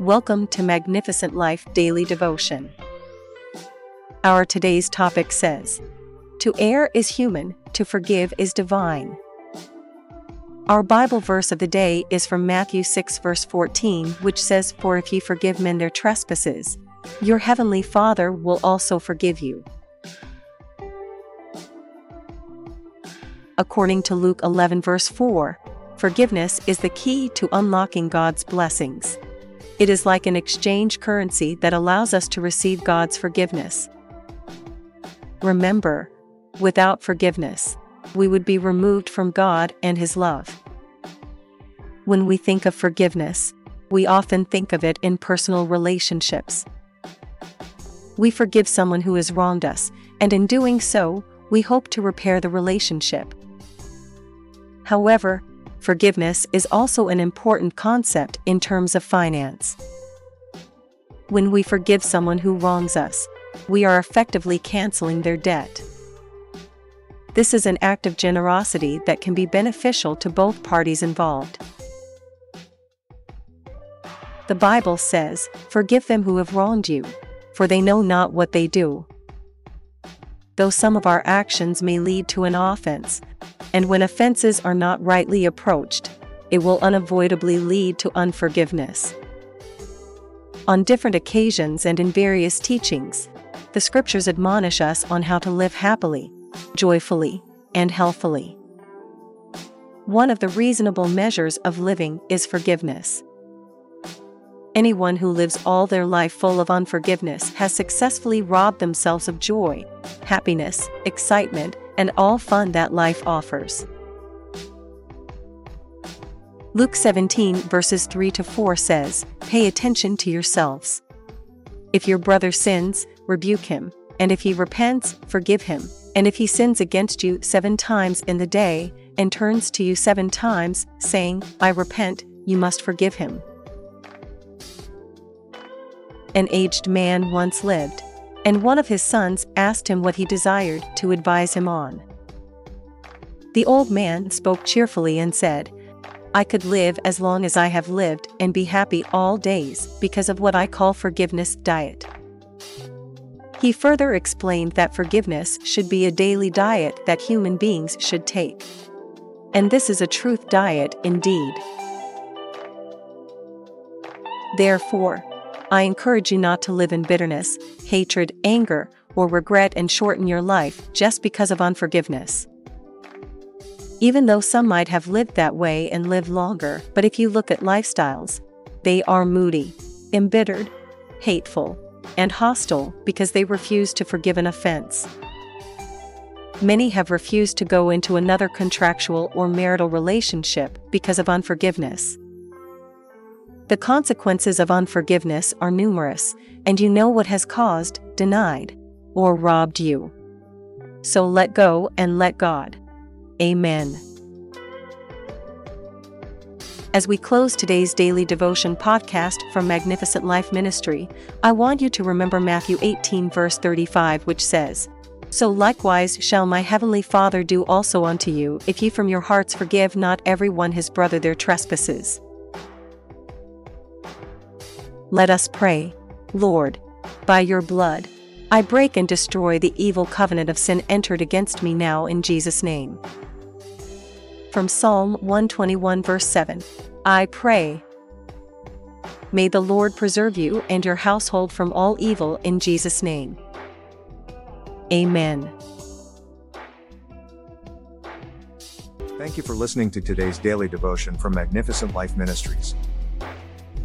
Welcome to Magnificent Life Daily Devotion. Our today's topic says, To err is human, to forgive is divine. Our Bible verse of the day is from Matthew 6, verse 14, which says, For if ye forgive men their trespasses, your heavenly Father will also forgive you. According to Luke 11, verse 4, forgiveness is the key to unlocking God's blessings. It is like an exchange currency that allows us to receive God's forgiveness. Remember, without forgiveness, we would be removed from God and His love. When we think of forgiveness, we often think of it in personal relationships. We forgive someone who has wronged us, and in doing so, we hope to repair the relationship. However, forgiveness is also an important concept in terms of finance. When we forgive someone who wrongs us, we are effectively canceling their debt. This is an act of generosity that can be beneficial to both parties involved. The Bible says, Forgive them who have wronged you, for they know not what they do. Though some of our actions may lead to an offense, and when offenses are not rightly approached, it will unavoidably lead to unforgiveness. On different occasions and in various teachings, the scriptures admonish us on how to live happily, joyfully, and healthfully. One of the reasonable measures of living is forgiveness. Anyone who lives all their life full of unforgiveness has successfully robbed themselves of joy, happiness, excitement, and all fun that life offers. Luke 17 verses 3 to 4 says, Pay attention to yourselves. If your brother sins, rebuke him, and if he repents, forgive him, and if he sins against you seven times in the day, and turns to you seven times, saying, I repent, you must forgive him. An aged man once lived and one of his sons asked him what he desired to advise him on. The old man spoke cheerfully and said, I could live as long as I have lived and be happy all days because of what I call forgiveness diet. He further explained that forgiveness should be a daily diet that human beings should take. And this is a truth diet indeed. Therefore, I encourage you not to live in bitterness, hatred, anger, or regret and shorten your life just because of unforgiveness. Even though some might have lived that way and lived longer, but if you look at lifestyles, they are moody, embittered, hateful, and hostile because they refuse to forgive an offense. Many have refused to go into another contractual or marital relationship because of unforgiveness. The consequences of unforgiveness are numerous, and you know what has caused, denied, or robbed you. So let go and let God. Amen. As we close today's daily devotion podcast from Magnificent Life Ministry, I want you to remember Matthew 18, verse 35, which says, So likewise shall my heavenly Father do also unto you, if ye from your hearts forgive not every one his brother their trespasses. Let us pray. Lord, by your blood, I break and destroy the evil covenant of sin entered against me now in Jesus' name. From Psalm 121, verse 7 I pray. May the Lord preserve you and your household from all evil in Jesus' name. Amen. Thank you for listening to today's daily devotion from Magnificent Life Ministries.